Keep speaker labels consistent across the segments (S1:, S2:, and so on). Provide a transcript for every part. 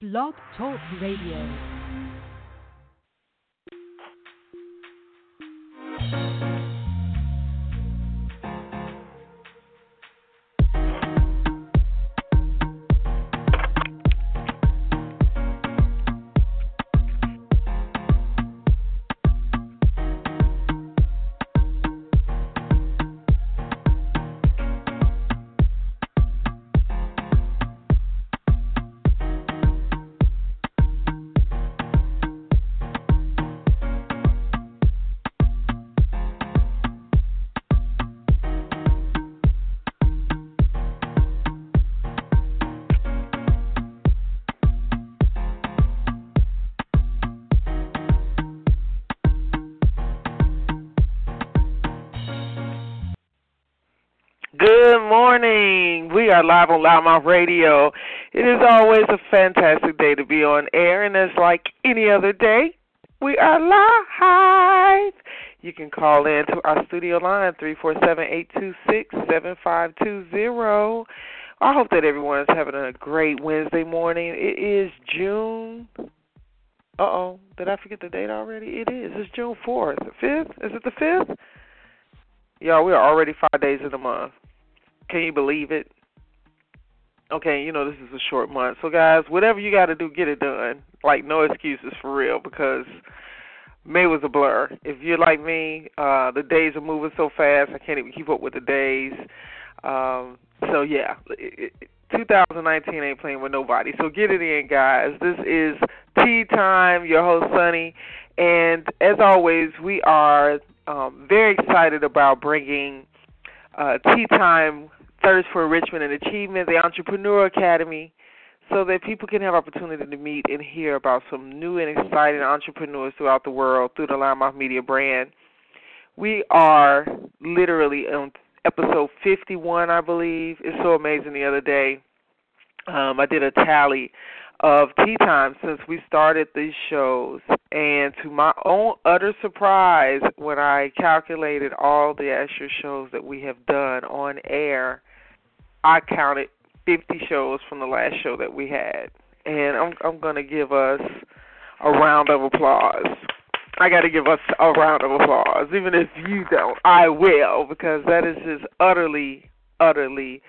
S1: Blog Talk Radio.
S2: We are live on LouddMouth Radio. It is always a fantastic day to be on air, and it's like any other day. We are live. You can call in to our studio line three four seven eight two six seven five two zero. I hope that everyone is having a great Wednesday morning. It is June. Uh oh, did I forget the date already? It is. It's June fourth, fifth. Is it the fifth? Y'all, we are already five days in the month. Can you believe it? Okay, you know this is a short month. So guys, whatever you got to do, get it done. Like no excuses for real because May was a blur. If you're like me, uh the days are moving so fast, I can't even keep up with the days. Um so yeah, it, it, 2019 ain't playing with nobody. So get it in, guys. This is Tea Time. Your host Sonny, and as always, we are um, very excited about bringing uh, Tea Time Thirst for Enrichment and Achievement, the Entrepreneur Academy, so that people can have opportunity to meet and hear about some new and exciting entrepreneurs throughout the world through the LouddMouth Media brand. We are literally on episode 51, I believe. It's so amazing. The other day, um, I did a tally of tea time since we started these shows. And to my own utter surprise, when I calculated all the extra shows that we have done on air, I counted 50 shows from the last show that we had. And I'm I'm going to give us a round of applause. I got to give us a round of applause. Even if you don't, I will because that is just utterly utterly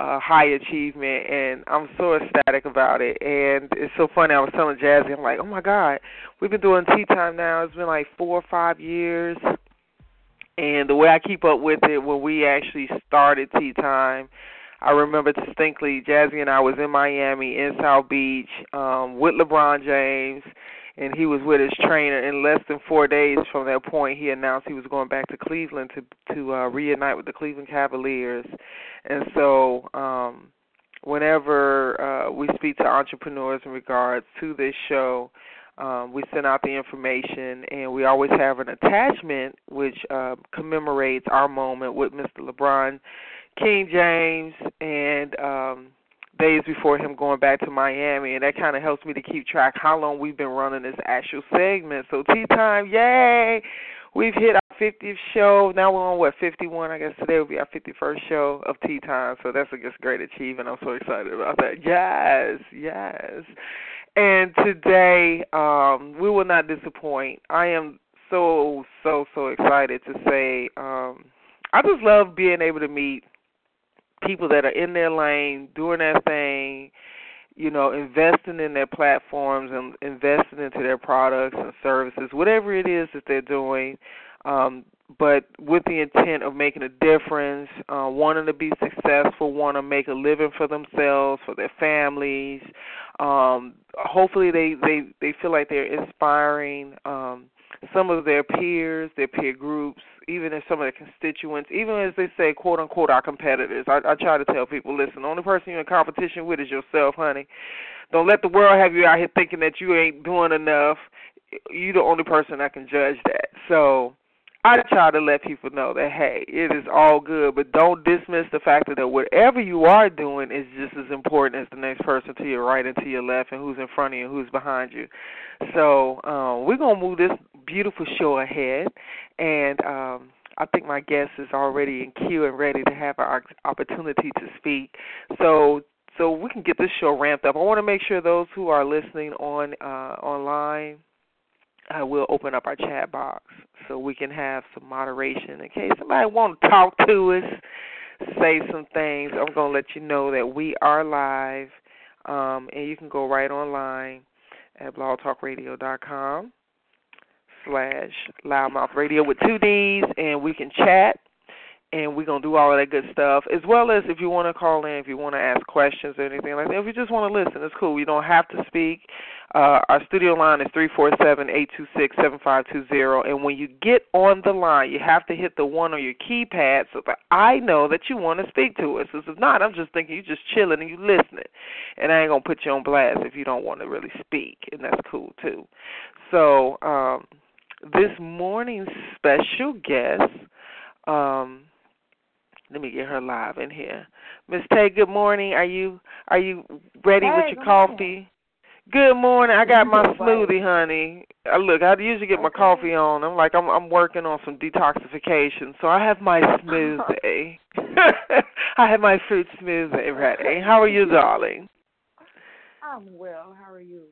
S2: uh, high achievement, and I'm so ecstatic about it. And it's so funny. I was telling Jazzy, I'm like, oh my God, we've been doing tea time now. It's been like four or five years, and the way I keep up with it, when we actually started tea time, I remember distinctly. Jazzy and I was in Miami, in South Beach, um, with LeBron James and he was with his trainer. In less than four days from that point, he announced he was going back to Cleveland to to uh, reunite with the Cleveland Cavaliers. And so, um, whenever uh, we speak to entrepreneurs in regards to this show, um, we send out the information, and we always have an attachment which uh, commemorates our moment with Mr. LeBron King James and. Um, days before him going back to Miami, and that kind of helps me to keep track how long we've been running this actual segment. So tea time, yay! We've hit our 50th show. Now we're on what 51. I guess today will be our 51st show of tea time. So that's a just great achievement. I'm so excited about that. Yes, yes. And today, um, we will not disappoint. I am so so so excited to say um, I just love being able to meet people that are in their lane, doing their thing, you know, investing in their platforms and investing into their products and services, whatever it is that they're doing, um, but with the intent of making a difference, uh, wanting to be successful, want to make a living for themselves, for their families. Um, hopefully, they they they feel like they're inspiring. Um, some of their peers, their peer groups, even if some of the constituents, even as they say, quote unquote, our competitors. I, I try to tell people, listen, the only person you're in competition with is yourself, honey. Don't let the world have you out here thinking that you ain't doing enough. You're the only person that can judge that. So I try to let people know that hey, it is all good, but don't dismiss the fact that whatever you are doing is just as important as the next person to your right and to your left, and who's in front of you and who's behind you. So um, we're gonna move this beautiful show ahead, and um, I think my guest is already in queue and ready to have our opportunity to speak. So so we can get this show ramped up. I want to make sure those who are listening on uh, online, I will open up our chat box so we can have some moderation in case somebody want to talk to us, say some things. I'm going to let you know that we are live, um, and you can go right online at blogtalkradio.com slash louddmouthradio with two D's, and we can chat and we're gonna do all of that good stuff, as well as if you want to call in, if you want to ask questions or anything like that. If you just want to listen, it's cool. You don't have to speak. Uh, our studio line is three four seven eight two six seven five two zero, and when you get on the line, you have to hit the one on your keypad so that I know that you want to speak to us. Because if not, I'm just thinking you're just chilling and you listening, and I ain't gonna put you on blast if you don't want to really speak, and that's cool too. So um, this morning's special guest. Um, let me get her live in here. Miss Tay, good morning. Are you are you ready
S3: hey,
S2: with your coffee?
S3: Morning.
S2: Good morning. I got my smoothie, honey. Uh, look, I usually get my
S3: okay.
S2: coffee on. I'm like I'm I'm working on some detoxification, so I have my smoothie. I have my fruit smoothie ready. How are you, darling?
S3: I'm well. How are you?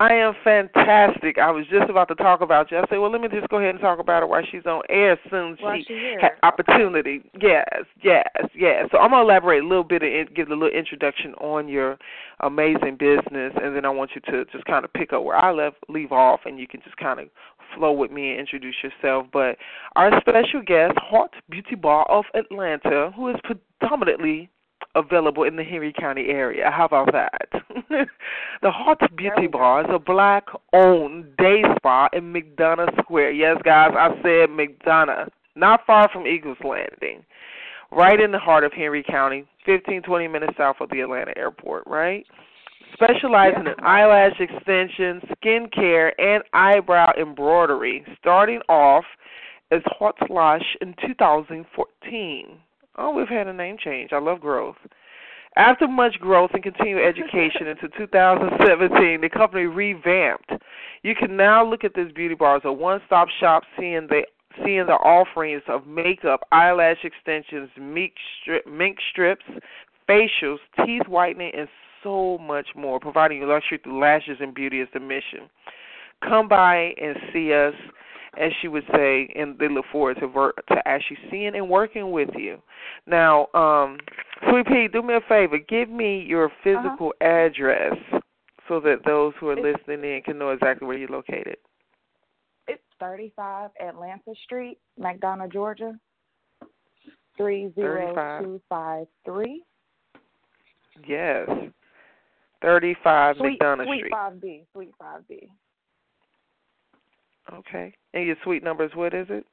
S2: I am fantastic. I was just about to talk about you. I said, well, let me just go ahead and talk about it while she's on air as soon as
S3: While
S2: she had opportunity. Yes, yes, yes. So I'm gonna elaborate a little bit and give a little introduction on your amazing business, and then I want you to just kind of pick up where I left leave off, and you can just kind of flow with me and introduce yourself. But our special guest, Haute Beauty Bar of Atlanta, who is predominantly available in the Henry County area. How about that? the Haute Beauty Bar is a black owned day spa in McDonough Square. Yes, guys, I said McDonough, not far from Eagles Landing, right in the heart of Henry County, 15, 20 minutes south of the Atlanta airport, right? Specializing in eyelash extensions, skin care, and eyebrow embroidery, starting off as Haute Lash in 2014. Oh, we've had a name change. I love growth. After much growth and continued education into 2017, the company revamped. You can now look at this beauty bar as a one-stop shop, seeing the seeing the offerings of makeup, eyelash extensions, mink, strip, mink strips, facials, teeth whitening, and so much more, providing you luxury through lashes and beauty is the mission. Come by and see us as she would say, and they look forward to ver- to actually seeing and working with you. Now, um, Sweet Pea, do me a favor. Give me your physical
S3: uh-huh.
S2: address so that those who are
S3: it's,
S2: listening in can know exactly where you're located.
S3: It's 35 Atlanta Street, McDonough, Georgia. Three zero two five three.
S2: Yes. 35
S3: Sweet,
S2: McDonough
S3: Suite
S2: Street.
S3: 5B. Sweet 5B.
S2: Okay. And your suite number is what is it?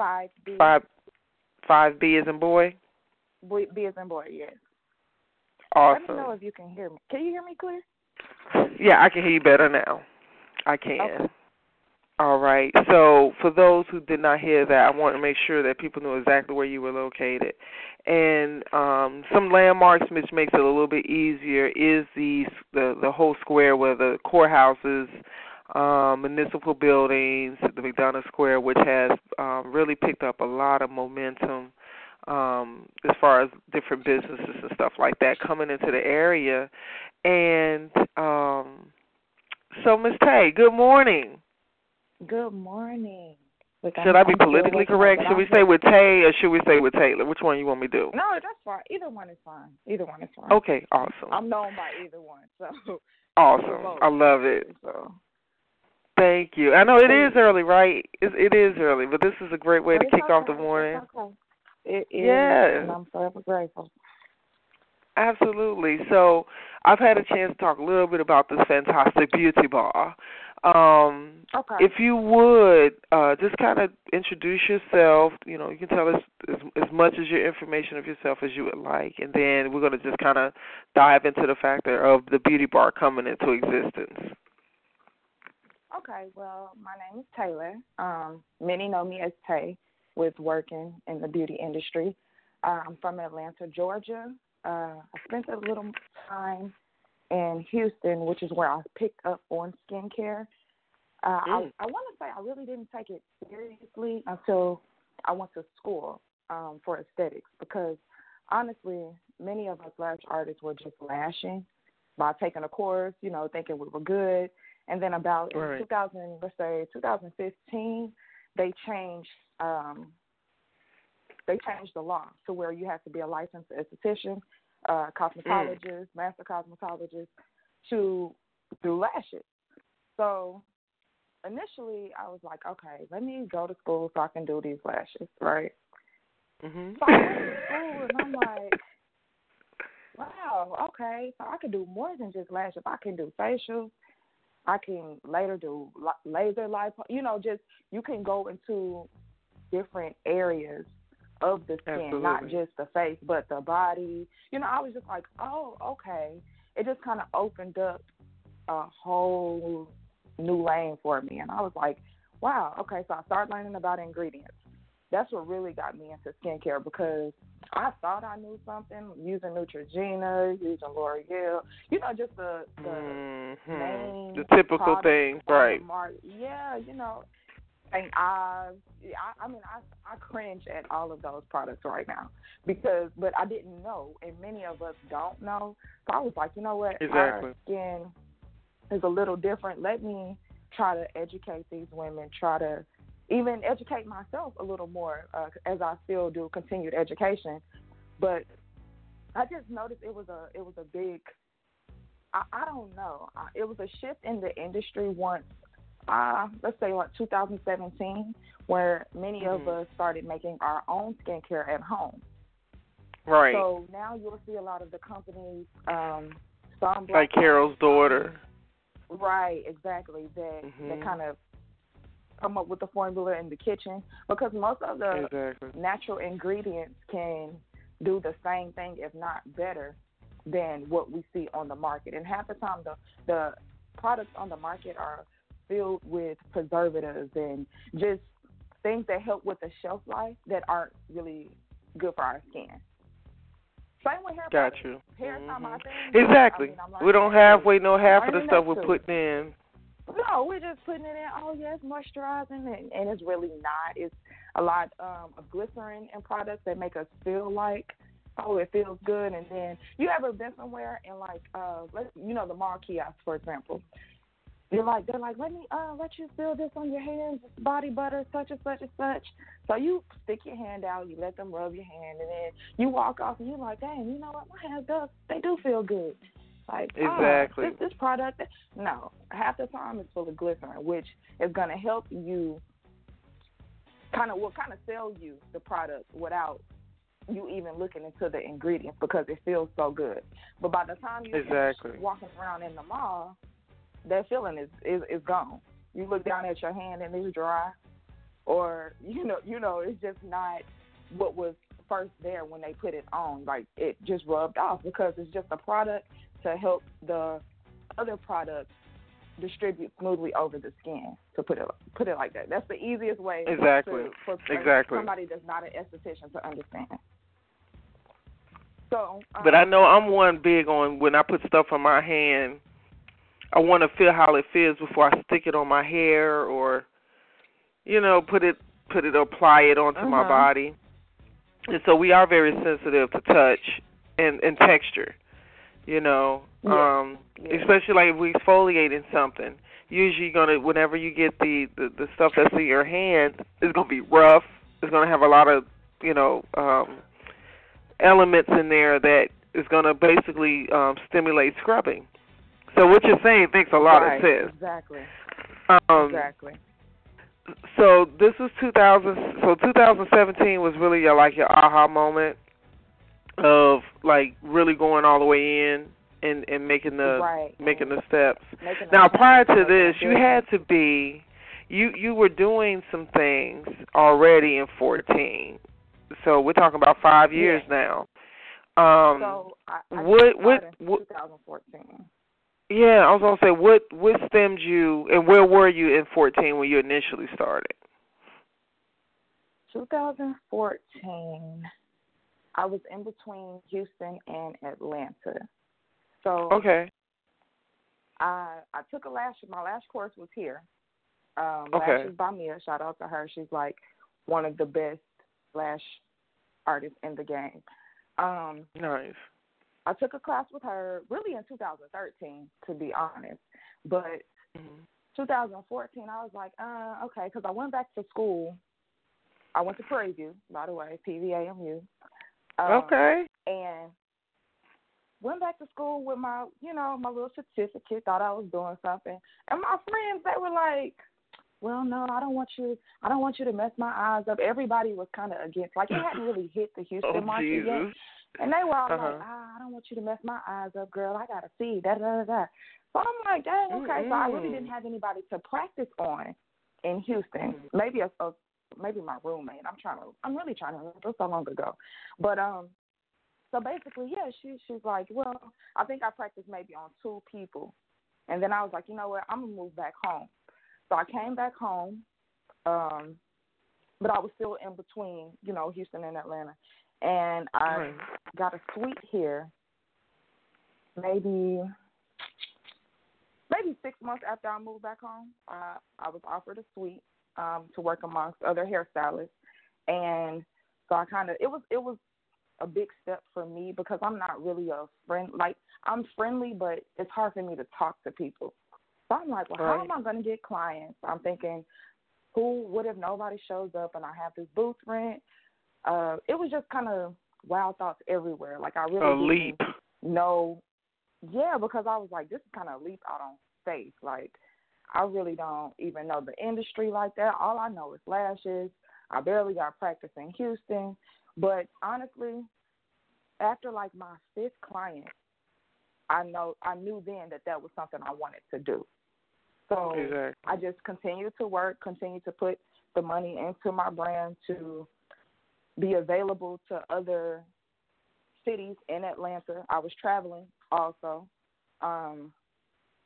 S3: 5B.
S2: Five five B is in boy?
S3: B, B is in boy, yes.
S2: Awesome.
S3: Let me know if you can hear me. Can you hear me clear?
S2: Yeah, I can hear you better now. I can.
S3: Okay.
S2: All right. So for those who did not hear that, I want to make sure that people know exactly where you were located. And um, some landmarks, which makes it a little bit easier, is the the the whole square where the courthouses, um, municipal buildings, the McDonough Square, which has um, really picked up a lot of momentum um, as far as different businesses and stuff like that coming into the area. And um, so, Miss Tay, good morning.
S3: Good morning. Look,
S2: Should
S3: I'm,
S2: I be politically correct? Should we say with Tay or should we say with Taylor? Which one you want me to do?
S3: No, that's fine. Either one is fine. Either one is fine.
S2: Okay, awesome.
S3: I'm known by either one, so
S2: Awesome. I love it.
S3: So
S2: Thank you. I know it is early, right? It, it is early, but this is a great way to kick off the morning.
S3: Okay. It is,
S2: Yes.
S3: and I'm forever grateful.
S2: Absolutely. So I've had a chance to talk a little bit about this fantastic beauty bar. Um,
S3: Okay.
S2: if you would uh, just kind of introduce yourself, you know, you can tell us as, as much as your information of yourself as you would like, and then we're going to just kind of dive into the factor of the beauty bar coming into existence.
S3: Okay, well, my name is Taylor. Um, many know me as Tay with working in the beauty industry. Uh, I'm from Atlanta, Georgia. Uh, I spent a little time in Houston, which is where I picked up on skincare. Uh,
S2: Mm.
S3: I, I want to say I really didn't take it seriously until I went to school um, for aesthetics because honestly, many of us lash artists were just lashing by taking a course, you know, thinking we were good. And then about
S2: right.
S3: 2000, let's say 2015, they changed um, they changed the law to where you have to be a licensed esthetician, uh, cosmetologist, mm. master cosmetologist to do lashes. So initially, I was like, okay, let me go to school so I can do these lashes, right?
S2: Mm-hmm.
S3: So I went to school and I'm like, wow, okay, so I can do more than just lashes. I can do facials. I can later do laser lipo. You know, just you can go into different areas of the skin,
S2: Absolutely.
S3: not just the face, but the body. You know, I was just like, oh, okay. It just kind of opened up a whole new lane for me, and I was like, wow, okay. So I started learning about ingredients. That's what really got me into skincare because I thought I knew something using Neutrogena, using L'Oreal, you know, just the the
S2: mm-hmm.
S3: main
S2: the typical things, right?
S3: Yeah, you know, and I, I, I mean, I, I cringe at all of those products right now because, but I didn't know, and many of us don't know. So I was like, you know what,
S2: exactly.
S3: our skin is a little different. Let me try to educate these women, try to even educate myself a little more uh, as I still do continued education. But I just noticed it was a it was a big I, I don't know. It was a shift in the industry once uh, let's say like 2017, where many
S2: mm-hmm.
S3: of us started making our own skincare at home.
S2: Right.
S3: So now you'll see a lot of the companies, um, some
S2: like Carol's daughter.
S3: Right, exactly. That
S2: mm-hmm.
S3: that kind of come up with the formula in the kitchen because most of the
S2: exactly.
S3: natural ingredients can do the same thing, if not better, than what we see on the market. And half the time, the the products on the market are filled with preservatives and just things that help with the shelf life that aren't really good for our skin. Same with hair
S2: Got
S3: products.
S2: you.
S3: Hair
S2: mm-hmm.
S3: not my thing.
S2: Exactly.
S3: I mean,
S2: we don't halfway know half of the stuff we're putting in.
S3: No, we're just putting it in. Oh yes, moisturizing, and, and it's really not. It's a lot um, of glycerin in products that make us feel like oh it feels good. And then you ever been somewhere and like uh, let you know the mall kiosk for example, you're like they're like, let me uh let you feel this on your hands, body butter, such and such and such. So you stick your hand out, you let them rub your hand, and then you walk off, and you're like, dang, you know what, my hands does they do feel good. Like ah,
S2: exactly
S3: oh, this, this product, no, half the time it's full of glycerin, which is gonna help you kind of will kind of sell you the product without you even looking into the ingredients because it feels so good. But by the time you're
S2: exactly.
S3: walking around in the mall, that feeling is, is is gone. You look down at your hand and it's dry, or you know you know it's just not what was first there when they put it on. Like it just rubbed off because it's just a product to help the other products distribute smoothly over the skin. To put it put it like that, that's the easiest way.
S2: Exactly.
S3: To, for
S2: exactly.
S3: somebody that's not an esthetician to understand. So, um,
S2: but I know I'm one big on when I put stuff on my hand I want to feel how it feels before I stick it on my hair or, you know, put it put it apply it onto
S3: uh-huh.
S2: my body. And so we are very sensitive to touch and and texture. You know,
S3: yeah.
S2: um
S3: yeah.
S2: especially like if we exfoliating something. Usually, you're gonna whenever you get the, the the stuff that's in your hand, it's gonna be rough. It's gonna have a lot of you know um elements in there that is gonna basically um stimulate scrubbing. So what you're saying makes a lot
S3: right,
S2: of sense.
S3: Exactly.
S2: Um,
S3: exactly.
S2: So this was 2000. So 2017 was really your like your aha moment of like really going all the way in and and making the
S3: right.
S2: making the steps.
S3: Making
S2: now
S3: the
S2: prior to this, you had to be you you were doing some things already in 14. So we're talking about five years
S3: yeah.
S2: now. Um,
S3: so I, I
S2: what what
S3: what 2014.
S2: Yeah, I was gonna say what what stemmed you and where were you in fourteen when you initially started?
S3: 2014. I was in between Houston and Atlanta. So
S2: Okay.
S3: I I took a lash my lash course was here. Um
S2: Okay.
S3: Lashes by Mia, shout out to her. She's like one of the best lash artists in the game. Um
S2: Nice.
S3: I took a class with her really in 2013, to be honest. But mm-hmm. 2014, I was like, uh, okay, because I went back to school. I went to Prairie View, by the way, PVAMU.
S2: Um, okay.
S3: And went back to school with my, you know, my little certificate. Thought I was doing something, and my friends they were like, "Well, no, I don't want you. I don't want you to mess my eyes up." Everybody was kind of against. Like it hadn't really hit the Houston
S2: oh,
S3: market
S2: Jesus.
S3: yet, and they were all
S2: uh-huh.
S3: like, ah, "I don't want you to mess my eyes up, girl. I gotta see." Da da da da. So I'm like, dang, okay.
S2: Mm-hmm.
S3: So I really didn't have anybody to practice on in Houston. Maybe a, a maybe my roommate. I'm trying to. I'm really trying to remember. Was so long ago, but um. So basically, yeah, she she's like, well, I think I practiced maybe on two people, and then I was like, you know what, I'm gonna move back home. So I came back home, um, but I was still in between, you know, Houston and Atlanta, and I
S2: right.
S3: got a suite here. Maybe maybe six months after I moved back home, I I was offered a suite um, to work amongst other hairstylists, and so I kind of it was it was a big step for me because I'm not really a friend. Like I'm friendly, but it's hard for me to talk to people. So I'm like, well,
S2: right.
S3: how am I going to get clients? I'm thinking, who? What if nobody shows up and I have this booth rent? Uh, it was just kind of wild thoughts everywhere. Like I really
S2: a leap.
S3: No, yeah, because I was like, this is kind of a leap out on faith. Like I really don't even know the industry like that. All I know is lashes. I barely got practice in Houston. But honestly, after like my fifth client, I know I knew then that that was something I wanted to do. So
S2: exactly.
S3: I just continued to work, continued to put the money into my brand to be available to other cities in Atlanta. I was traveling also. Um,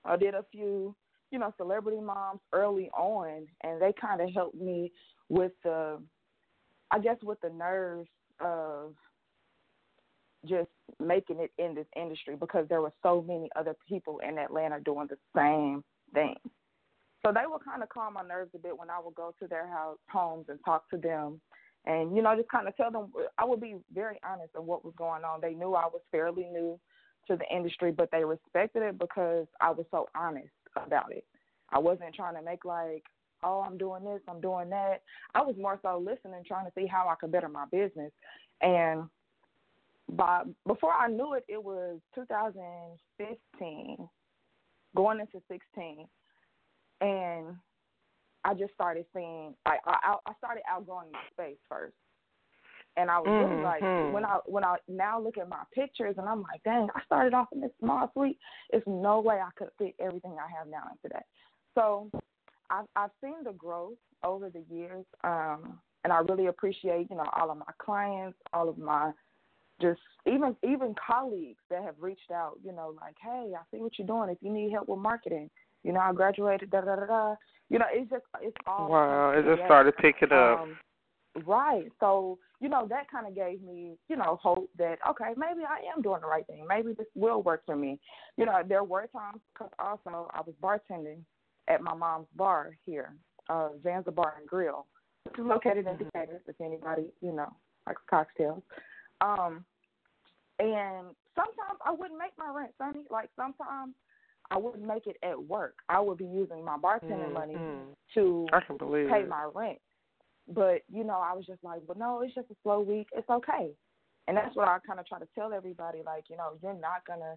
S3: I did a few, you know, celebrity moms early on, and they kind of helped me with the, I guess, with the nerves of just making it in this industry because there were so many other people in Atlanta doing the same thing. So they would kind of calm my nerves a bit when I would go to their house, homes and talk to them and, you know, just kind of tell them, I would be very honest of what was going on. They knew I was fairly new to the industry, but they respected it because I was so honest about it. I wasn't trying to make like, oh, I'm doing this, I'm doing that. I was more so listening, trying to see how I could better my business. And by before I knew it, it was 2015, going into 16, and I just started seeing like I I started outgrowing my space first. And I was
S2: mm-hmm.
S3: really like when I when I now look at my pictures and I'm like, dang, I started off in this small suite. It's no way I could fit everything I have now into that. So I've I've seen the growth over the years, um, and I really appreciate you know all of my clients, all of my just even even colleagues that have reached out. You know, like, hey, I see what you're doing. If you need help with marketing, you know, I graduated. Da da da da. You know, it's just it's all.
S2: Wow, it just started picking up.
S3: Um, right. So you know that kind of gave me you know hope that okay maybe I am doing the right thing. Maybe this will work for me. You know, there were times because also I was bartending at my mom's bar here, uh, Zanzibar and Grill, which is located in Decatur. If anybody you know likes cocktails. Um, and sometimes I wouldn't make my rent, Sonny. Like sometimes I wouldn't make it at work. I would be using my bartending
S2: mm-hmm.
S3: money to
S2: I can believe
S3: pay
S2: it.
S3: my rent. But you know, I was just like, well, no, it's just a slow week. It's okay. And that's what I kind of try to tell everybody. Like, you know, you're not gonna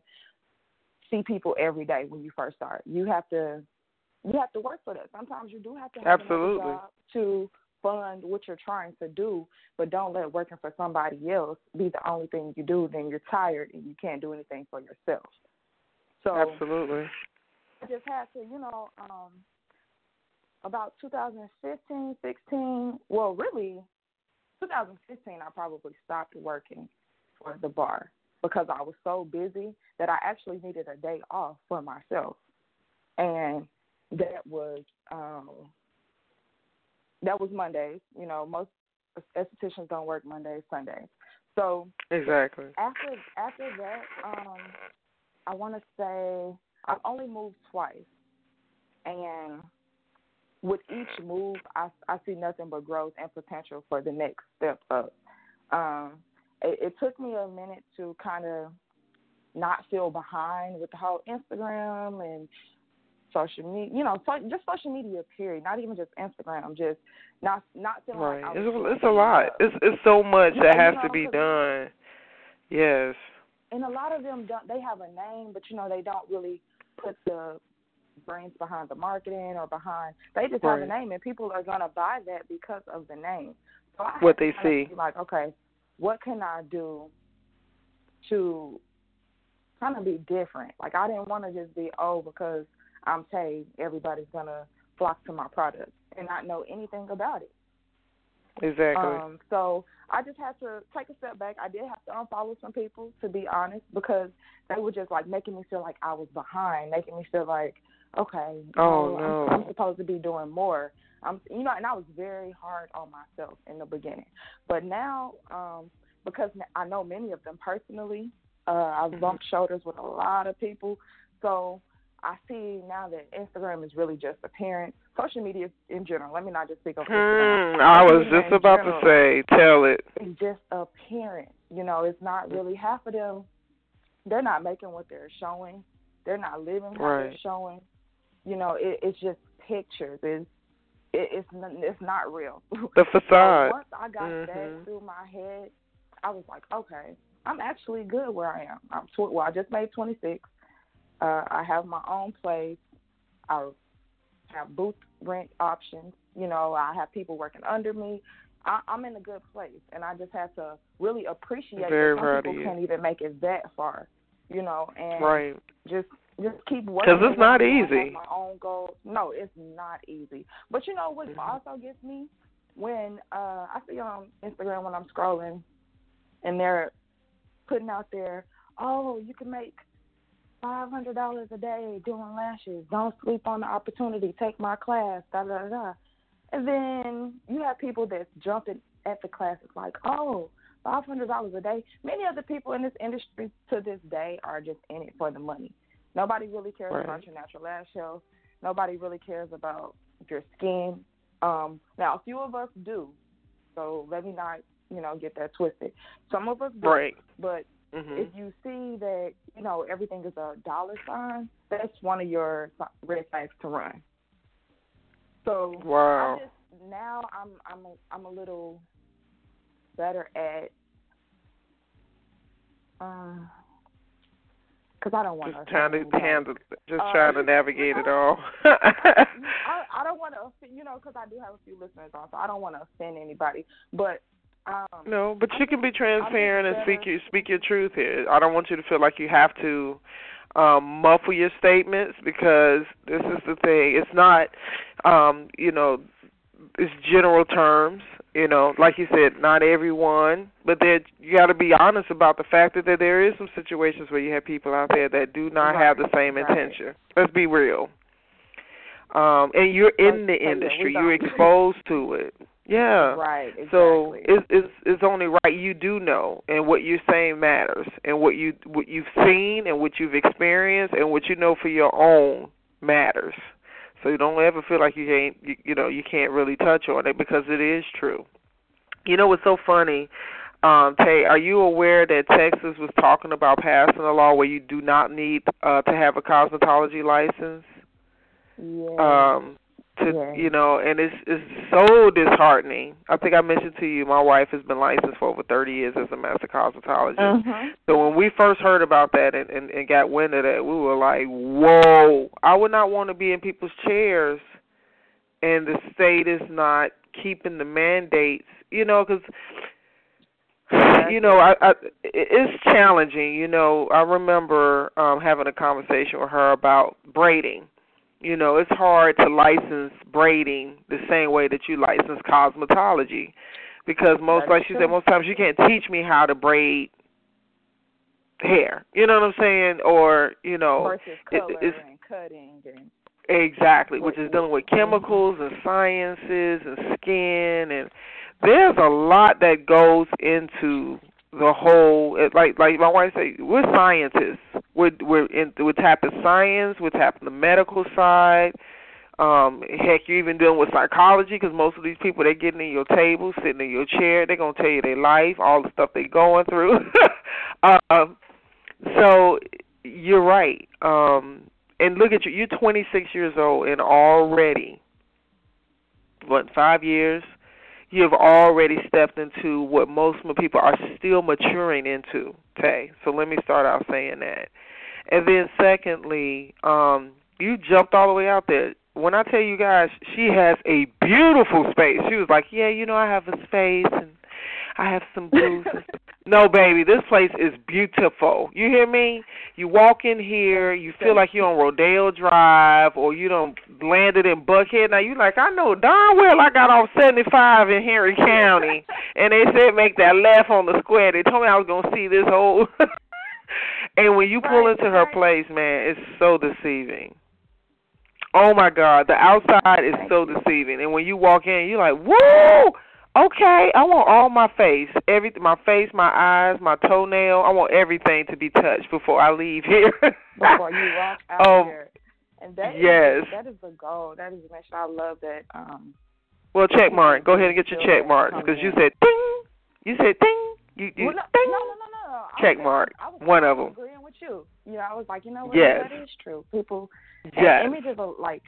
S3: see people every day when you first start. You have to, you have to work for that. Sometimes you do have to have
S2: Absolutely.
S3: job to fund what you're trying to do, but don't let working for somebody else be the only thing you do. Then you're tired and you can't do anything for yourself. So
S2: Absolutely.
S3: I just had to, you know, um, about 2015, 16, well, really, 2015, I probably stopped working for the bar because I was so busy that I actually needed a day off for myself. And that was um that was Mondays. You know, most estheticians don't work Mondays, Sundays. So
S2: exactly
S3: after after that, um, I want to say I've only moved twice, and with each move, I I see nothing but growth and potential for the next step up. Um, it, it took me a minute to kind of not feel behind with the whole Instagram and social media, you know, so, just social media period, not even just Instagram, just not not feeling
S2: right.
S3: like
S2: it's, it's a lot. It's it's so much
S3: yeah,
S2: that has
S3: know,
S2: to be done. Yes.
S3: And a lot of them don't. They have a name, but you know they don't really put the brains behind the marketing or behind. They just
S2: right.
S3: have a name, and people are gonna buy that because of the name. So I
S2: what they see.
S3: Like, okay, what can I do to kind of be different? Like, I didn't want to just be oh because I'm Tay, everybody's gonna flock to my product and not know anything about it.
S2: Exactly.
S3: Um, so I just had to take a step back. I did have to unfollow some people, to be honest, because they were just like making me feel like I was behind, making me feel like, okay,
S2: oh
S3: no, I'm, I'm supposed to be doing more. I'm, you know, and I was very hard on myself in the beginning, but now, um, because I know many of them personally, uh, I've
S2: Mm-hmm.
S3: bumped shoulders with a lot of people, so I see now that Instagram is really just appearance. Social media in general. Let me not just speak of Instagram.
S2: Hmm, I was just about
S3: general
S2: to say, tell it.
S3: It's just appearance. You know, it's not really half of them. They're not making what they're showing. They're not living how
S2: Right.
S3: they're showing. You know, it, it's just pictures. It's it, it's it's not real.
S2: The facade.
S3: once I got
S2: Mhm.
S3: that through my head, I was like, okay, I'm actually good where I am. I'm tw- well, I just made 26. Uh, I have my own place. I have booth rent options. You know, I have people working under me. I, I'm in a good place, and I just have to really appreciate
S2: Very
S3: that some people can't even make it that far. You know, and
S2: Right.
S3: just just keep working.
S2: Because it's not easy.
S3: my own goals. No, it's not easy. But you know what
S2: Mhm.
S3: also gets me when uh I see on Instagram when I'm scrolling, and they're putting out there, oh, you can make five hundred dollars a day doing lashes. Don't sleep on the opportunity. Take my class. Da da da. da. And then you have people that's jumping at the classes like, oh, five hundred dollars a day. Many of the people in this industry to this day are just in it for the money. Nobody really cares
S2: Right.
S3: about your natural lash health. Nobody really cares about your skin. Um, now, a few of us do. So let me not, you know, get that twisted. Some of us do.
S2: Right.
S3: But
S2: Mhm.
S3: if you see that you know everything is a dollar sign, that's one of your red flags to run. So
S2: Wow.
S3: I just now I'm I'm a, I'm a little better at um because I don't want
S2: Just trying to handle, just
S3: Uh,
S2: trying to navigate it all.
S3: I, I don't want to offend, you know, because I do have a few listeners on, so I don't want to offend anybody. But um,
S2: no, but
S3: I
S2: you can be transparent and speak your speak your truth here. I don't want you to feel like you have to um muffle your statements because this is the thing. It's not um, you know, it's general terms, you know, like you said, not everyone, but there you got to be honest about the fact that there, there is some situations where you have people out there that do not
S3: Right,
S2: have the same
S3: right.
S2: intention. Let's be real. Um, and you're in the
S3: Like, yeah, we
S2: industry, you're exposed to it. Yeah.
S3: right, exactly.
S2: So it's it's it's only right you do know, and what you're saying matters, and what you what you've seen and what you've experienced and what you know for your own matters. So you don't ever feel like you can't you, you know you can't really touch on it because it is true. You know what's so funny? Um, Tay, are you aware that Texas was talking about passing a law where you do not need uh, to have a cosmetology license?
S3: yeah.
S2: um to
S3: Yeah.
S2: you know and it's it's so disheartening. I think i mentioned to you my wife has been licensed for over thirty years as a master cosmetologist.
S3: Mhm.
S2: so when we first heard about that and, and and got wind of that we were like whoa. I would not want to be in people's chairs and the state is not keeping the mandates you know because you know i i it's challenging you know. I remember um having a conversation with her about braiding you know it's hard to license braiding the same way that you license cosmetology because most
S3: That's
S2: like she
S3: true.
S2: said most times you can't teach me how to braid hair. You know what i'm saying? Or you know
S3: Versus
S2: it-
S3: color
S2: it's-
S3: and cutting and
S2: Exactly, which is dealing with mm-hmm. chemicals and sciences and skin and there's a lot that goes into the whole like like my wife say we're scientists. We're we're in we're tapping science, we're tapping the medical side. Um heck, you're even dealing with psychology because most of these people they're getting in your table, sitting in your chair, they're going to tell you their life, all the stuff they're going through. um So you're right. Um, and look at you. You're 26 years old, and already, what five years? You have already stepped into what most people are still maturing into. Tay. So let me start out saying that. And then secondly, um, you jumped all the way out there. When I tell you guys, she has a beautiful space. She was like, "Yeah, you know, I have a space and I have some booths." no, baby, this place is beautiful. You hear me? You walk in here, you feel like you're on Rodeo Drive or you don't landed in Buckhead. Now you like, I know darn well I got off 75 in Henry County, and they said make that left on the square. They told me I was gonna see this whole. and when you pull into her place, man, it's so deceiving. Oh my God, the outside is so deceiving, and when you walk in, you're like, "Whoa, okay, I want all my face, every my face, my eyes, my toenail. I want everything to be touched before I leave here."
S3: before you walk out
S2: um,
S3: here, and that
S2: yes,
S3: is, that is the goal. That is the mission. I love that. Um,
S2: well, check mark. Go ahead and get your check marks because you said ding. You said ding. You, you
S3: well, no,
S2: ding.
S3: no, no, no, no.
S2: Check mark.
S3: I was,
S2: One
S3: I
S2: of them.
S3: Agreeing with you. You know, I was like, you know what?
S2: Yes.
S3: That is true. People.
S2: Yes.
S3: Images are like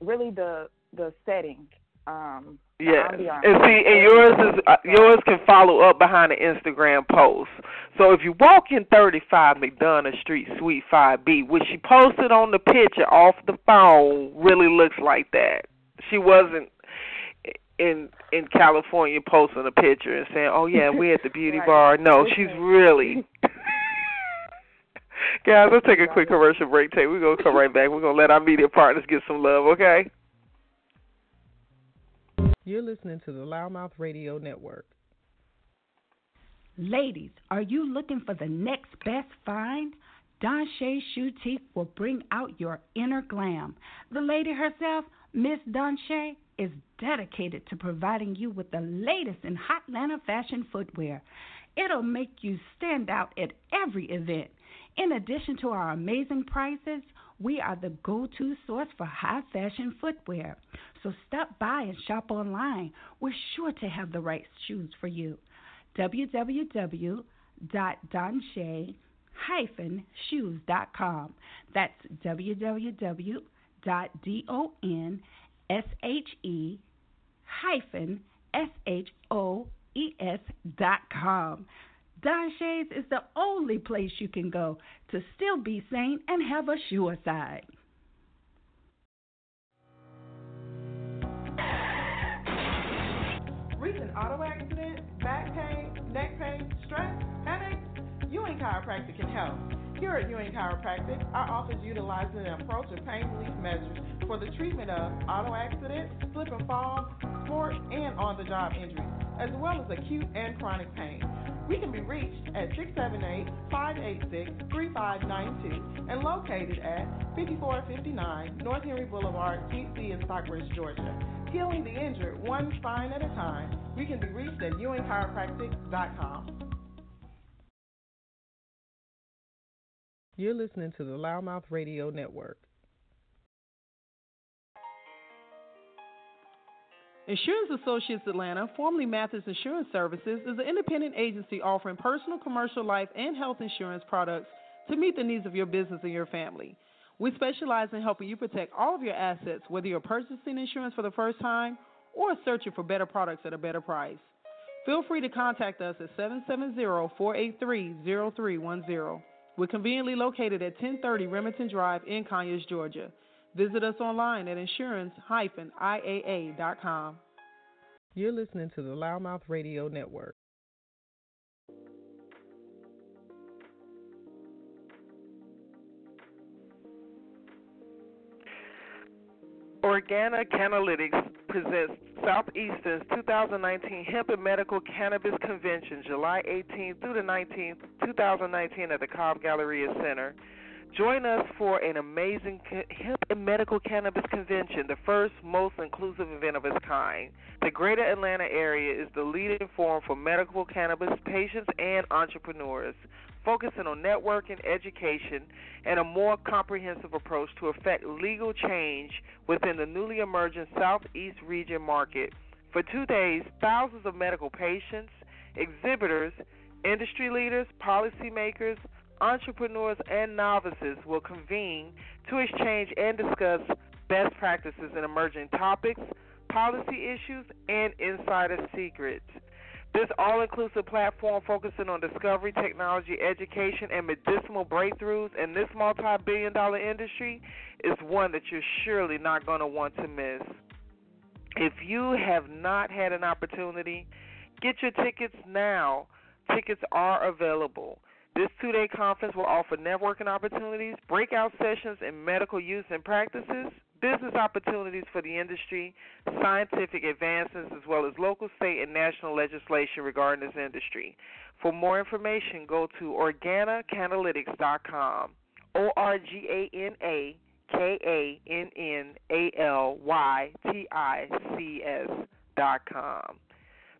S3: really the the setting. Um,
S2: Yes, and see, and yours is uh, yours can follow up behind the Instagram post. So if you walk in 35 McDonough Street, Suite 5B, which she posted on the picture off the phone, really looks like that. She wasn't in in California posting a picture and saying, "Oh yeah, we're at the beauty
S3: Right.
S2: bar." No, she's really. Guys, let's take a quick commercial break. Take. We're gonna come right back. We're gonna let our media partners get some love, okay?
S4: You're listening to the LouddMouth Radio Network.
S1: Ladies, are you looking for the next best find? Don Shay Shoe Teeth will bring out your inner glam. The lady herself, Miss Don Shay, is dedicated to providing you with the latest in Hotlanta fashion footwear. It'll make you stand out at every event. In addition to our amazing prices, we are the go to source for high fashion footwear. So stop by and shop online. We're sure to have the right shoes for you www.donshay-shoes.com. That's www.donshay-shoes.com. Don is the only place you can go to still be sane and have a sure side.
S4: Recent auto Chiropractic can help. Here at Ewing Chiropractic, our office utilizes an approach of pain relief measures for the treatment of auto accidents, slip and fall, sport, and on-the-job injuries, as well as acute and chronic pain. We can be reached at 678-586-3592 and located at 5459 North Henry Boulevard, Suite C in Stockbridge, Georgia. Healing the injured one spine at a time. We can be reached at ewingchiropractic.com. You're listening to the LouddMouth Radio Network. Insurance Associates Atlanta, formerly Mathis Insurance Services, is an independent agency offering personal, commercial, life, and health insurance products to meet the needs of your business and your family. We specialize in helping you protect all of your assets, whether you're purchasing insurance for the first time or searching for better products at a better price. Feel free to contact us at 770-483-0310. We're conveniently located at 1030 Remington Drive in Conyers, Georgia. Visit us online at insurance-iaa.com. You're listening to the LouddMouth Radio Network.
S2: Organic Analytics presents Southeastern's 2019 Hemp and Medical Cannabis Convention, July 18th through the 19th, 2019, at the Cobb Galleria Center. Join us for an amazing hemp and medical cannabis convention, the first, most inclusive event of its kind. The greater Atlanta area is the leading forum for medical cannabis patients and entrepreneurs, focusing on networking, education, and a more comprehensive approach to effect legal change within the newly emerging Southeast region market. For two days, thousands of medical patients, exhibitors, industry leaders, policymakers, entrepreneurs, and novices will convene to exchange and discuss best practices in emerging topics, policy issues, and insider secrets. This all inclusive platform focusing on discovery, technology, education, and medicinal breakthroughs in this multi billion dollar industry is one that you're surely not going to want to miss. If you have not had an opportunity, get your tickets now. Tickets are available. This two day conference will offer networking opportunities, breakout sessions in medical use and practices, business opportunities for the industry, scientific advances, as well as local, state, and national legislation regarding this industry. For more information, go to organakannalytics.com. O R G A N A K A N N A L Y T I C S dot com.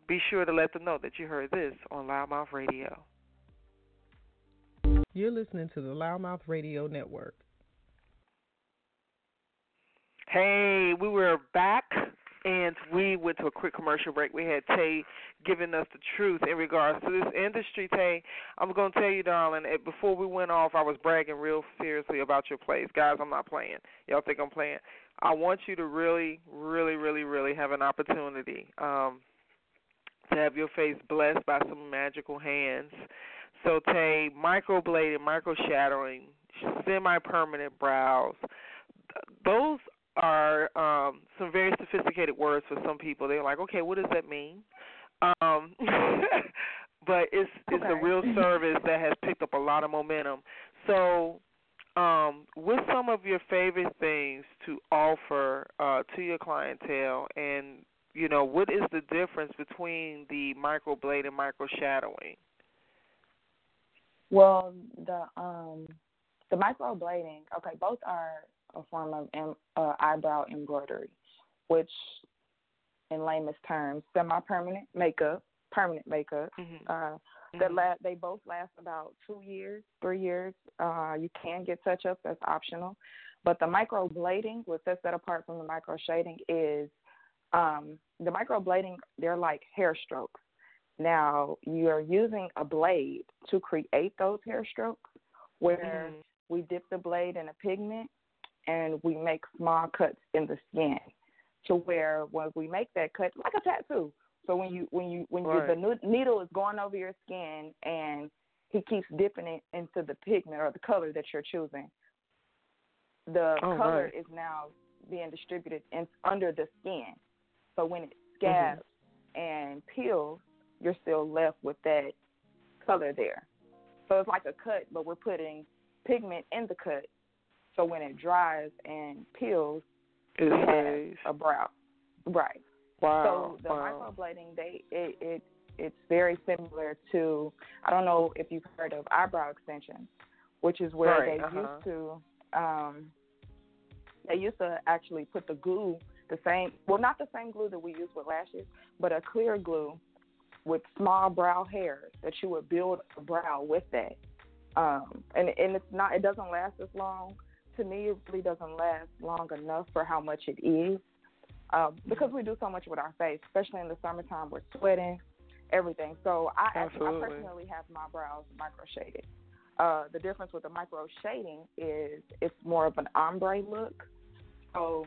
S2: Be sure to let them know that you heard this on LouddMouth Radio.
S4: You're listening to the LouddMouth Radio Network.
S2: Hey, we were back and we went to a quick commercial break. We had Tay giving us the truth in regards to this industry. Tay, I'm going to tell you, darling, eh, before we went off, I was bragging real seriously about your place. Guys, I'm not playing. Y'all think I'm playing. I want you to really, really, really, really have an opportunity um, to have your face blessed by some magical hands. So, Tay, microblading, micro shadowing, semi permanent brows, those are um, some very sophisticated words for some people. They're like, okay, what does that mean? Um, but it's it's
S3: okay.
S2: a real service that has picked up a lot of momentum. So, um, what's some of your favorite things to offer uh, to your clientele, and you know, what is the difference between the microblade and micro shadowing?
S3: Well, the um, the microblading, okay, both are a form of em, uh, eyebrow embroidery, which, in lamest terms, semi-permanent makeup, permanent makeup.
S2: Mm-hmm.
S3: Uh,
S2: mm-hmm.
S3: that la- they both last about two years, three years. Uh, you can get touch-ups, that's optional. But the microblading, what sets that apart from the micro shading is um, the microblading. They're like hair strokes. Now you're using a blade to create those hair strokes, where
S2: mm-hmm.
S3: we dip the blade in a pigment and we make small cuts in the skin to where when we make that cut like a tattoo so when you when you when
S2: right.
S3: you, the needle is going over your skin and he keeps dipping it into the pigment or the color that you're choosing the
S2: oh,
S3: color
S2: right.
S3: is now being distributed in, under the skin so when it
S2: Mm-hmm.
S3: scabs mm-hmm. and peels you're still left with that color there so it's like a cut but we're putting pigment in the cut so when it dries and peels,
S2: it
S3: has a brow. Right.
S2: Wow.
S3: So the
S2: wow.
S3: microblading, they it, it it's very similar to I don't know if you've heard of eyebrow extensions, which is where
S2: right.
S3: they
S2: uh-huh.
S3: used to um they used to actually put the glue the same well not the same glue that we use with lashes, but a clear glue with small brow hairs that you would build a brow with that. Um and and it's not it doesn't last as long to me, it really doesn't last long enough for how much it is. Um, because we do so much with our face, especially in the summertime, we're sweating, everything. So I, actually, I personally have my brows micro shaded. Uh, the difference with the micro shading is it's more of an ombre look. So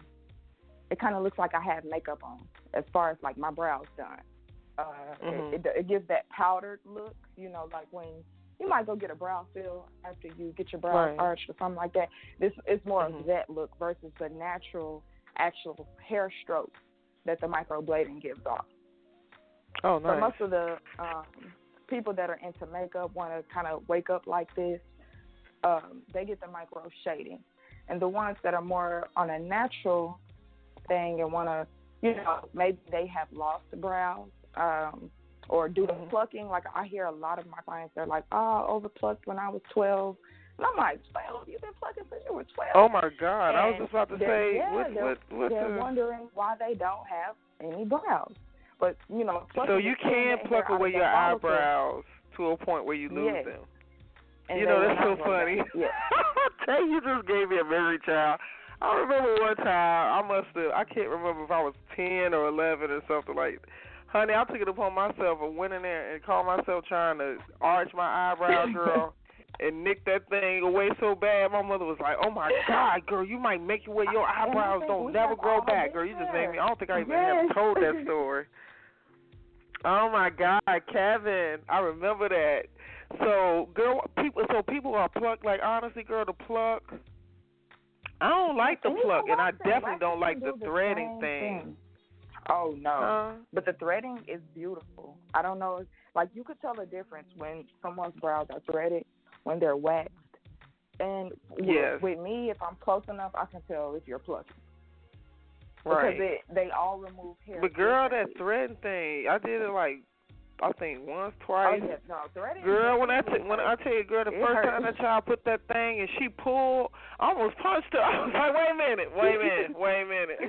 S3: it kind of looks like I have makeup on as far as like my brows done. Uh,
S2: mm-hmm.
S3: it, it, it gives that powdered look, you know, like when you might go get a brow fill after you get your brows
S2: right.
S3: arched or something like that. This is more
S2: mm-hmm.
S3: of that look versus the natural, actual hair stroke that the microblading gives off.
S2: Oh, nice.
S3: So most of the um, people that are into makeup want to kind of wake up like this. Um, they get the micro shading, and the ones that are more on a natural thing and want to, you know, maybe they have lost the brows. Um, or do the
S2: mm-hmm.
S3: plucking. Like I hear a lot of my clients, they're like, "Oh, over plucked when I was 12." And I'm like, "12? You've been plucking since you were 12?"
S2: Oh my God!
S3: And
S2: I was just about to say,
S3: yeah,
S2: what,
S3: they're,
S2: what, what
S3: they're
S2: the...
S3: wondering why they don't have any brows. But you know,
S2: so you can pluck away your eyebrows to a point where you lose
S3: yes.
S2: them.
S3: And
S2: you know that's so funny.
S3: Yeah.
S2: Tay, you just gave me a memory, child. I remember one time I must have I can't remember if I was ten or eleven or something like honey, I took it upon myself and went in there and called myself trying to arch my eyebrow, girl. and nicked that thing away so bad. My mother was like, "Oh my God, girl, you might make it where your eyebrows don't never grow back, girl. You just made me. I don't think I even
S3: yes.
S2: have told that story." oh my God, Kevin, I remember that. So, girl, people. So people are plucked. Like honestly, girl, the pluck. I don't like the pluck, and I definitely don't like the threading thing.
S3: Oh no.
S2: Uh,
S3: But the threading is beautiful. I don't know, like you could tell the difference when someone's brows are threaded when they're waxed. And with,
S2: Yes.
S3: with me, if I'm close enough, I can tell if you're plucking
S2: right.
S3: because it, they all remove hair.
S2: But girl, that threading thing, I did it like I think once,
S3: Oh
S2: twice.
S3: yeah, no threading.
S2: Girl, when I t- when I tell you, girl, the
S3: It
S2: first
S3: hurts.
S2: time that child put that thing and she pulled, I almost punched her. I was like, wait a minute, wait a minute, wait a minute.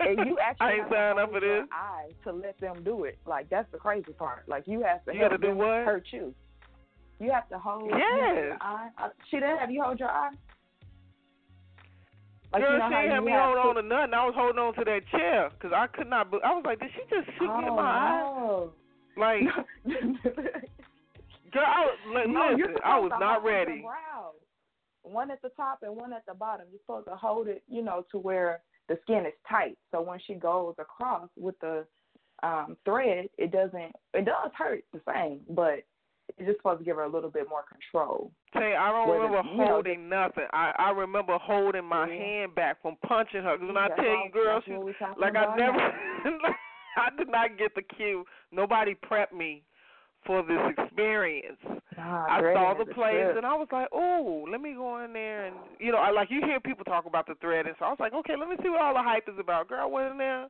S3: and you actually
S2: I ain't signed up for this.
S3: eye to let them do it. Like that's the crazy part. Like you have to
S2: You gotta do what?
S3: hurt you. You have to hold
S2: Yes.
S3: your eye. She didn't have you hold your eye. Like,
S2: girl,
S3: you know
S2: she had me hold
S3: to-
S2: on to nothing. I was holding on to that chair because I could not. But I was like, did she just shoot me in
S3: oh,
S2: my eye?
S3: Oh.
S2: Like, girl, I was like,
S3: no,
S2: listen, I was not ready.
S3: One at the top and one at the bottom. You're supposed to hold it, you know, to where the skin is tight. So when she goes across with the um thread, it doesn't. It does hurt the same, but it's just supposed to give her a little bit more control.
S2: Say, I don't
S3: Whether-
S2: remember
S3: you know,
S2: holding nothing. I I remember holding my
S3: Yeah.
S2: hand back from punching her. 'Cause when I tell you, girl,
S3: that's
S2: she
S3: what
S2: like I never. I did not get the cue. Nobody prepped me for this experience. I saw the
S3: a
S2: place and I was like, oh, let me go in there and you know, I like you hear people talk about the thread and so I was like, okay, let me see what all the hype is about. Girl, I went in there,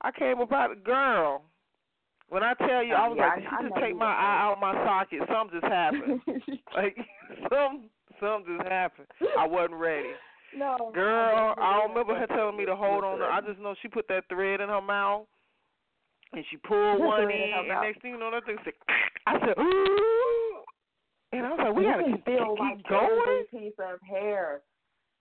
S2: I came about it, girl. When I tell you, I was
S3: Yeah,
S2: like,
S3: I-
S2: did
S3: I
S2: just
S3: know
S2: take my eye out of my socket? Something just happened. like some something just happened. I wasn't ready.
S3: no,
S2: Girl, I don't remember her telling me to hold on. I just know she put that thread in her mouth, and she pulled
S3: Put
S2: one
S3: thread in
S2: in, and
S3: mouth.
S2: next thing you know, that thing said, I said, ooh, and I was like, we
S3: you
S2: gotta keep,
S3: feel
S2: keep
S3: like
S2: going.
S3: piece of hair.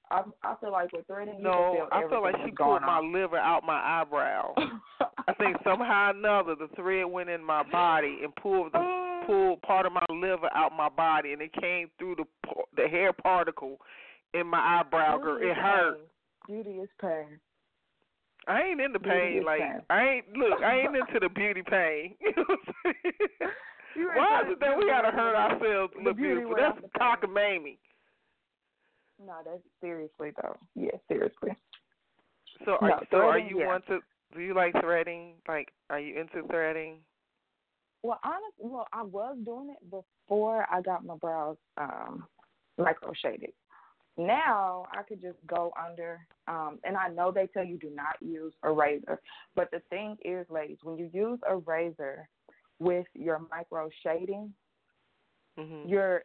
S3: I I feel like with threading, you
S2: No,
S3: can
S2: I
S3: feel
S2: feel like she pulled
S3: going
S2: my liver out my eyebrow. I think somehow or another the thread went in my body and pulled the
S3: Oh.
S2: pulled part of my liver out my body, and it came through the the hair particle in my eyebrow. Girl,
S3: it
S2: it
S3: is
S2: hurt.
S3: pain. Beauty is pain.
S2: I ain't into pain. Like. I ain't look. I ain't into the beauty pain. You know what I'm saying? Why is it that we gotta hurt ourselves to look beautiful? That's cockamamie.
S3: No, that's seriously though. Yeah, seriously.
S2: So are
S3: No,
S2: so are you
S3: yeah.
S2: want to? Do you like threading? Like, are you into threading?
S3: Well, honestly, well, I was doing it before I got my brows um micro shaded. Now I could just go under, um, and I know they tell you do not use a razor, but the thing is, ladies, when you use a razor with your micro shading,
S2: hmm
S3: you're,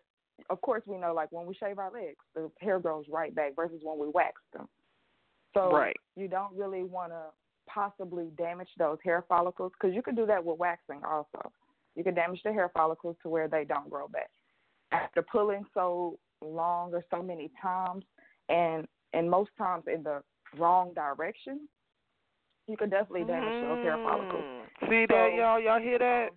S3: of course, we know like when we shave our legs, the hair grows right back versus when we wax them. So
S2: Right.
S3: you don't really want to possibly damage those hair follicles because you can do that with waxing also. You can damage the hair follicles to where they don't grow back. After pulling so long or so many times, and and most times in the wrong direction, you could definitely damage your hair follicles.
S2: Mm. See that, y'all? Y'all hear that?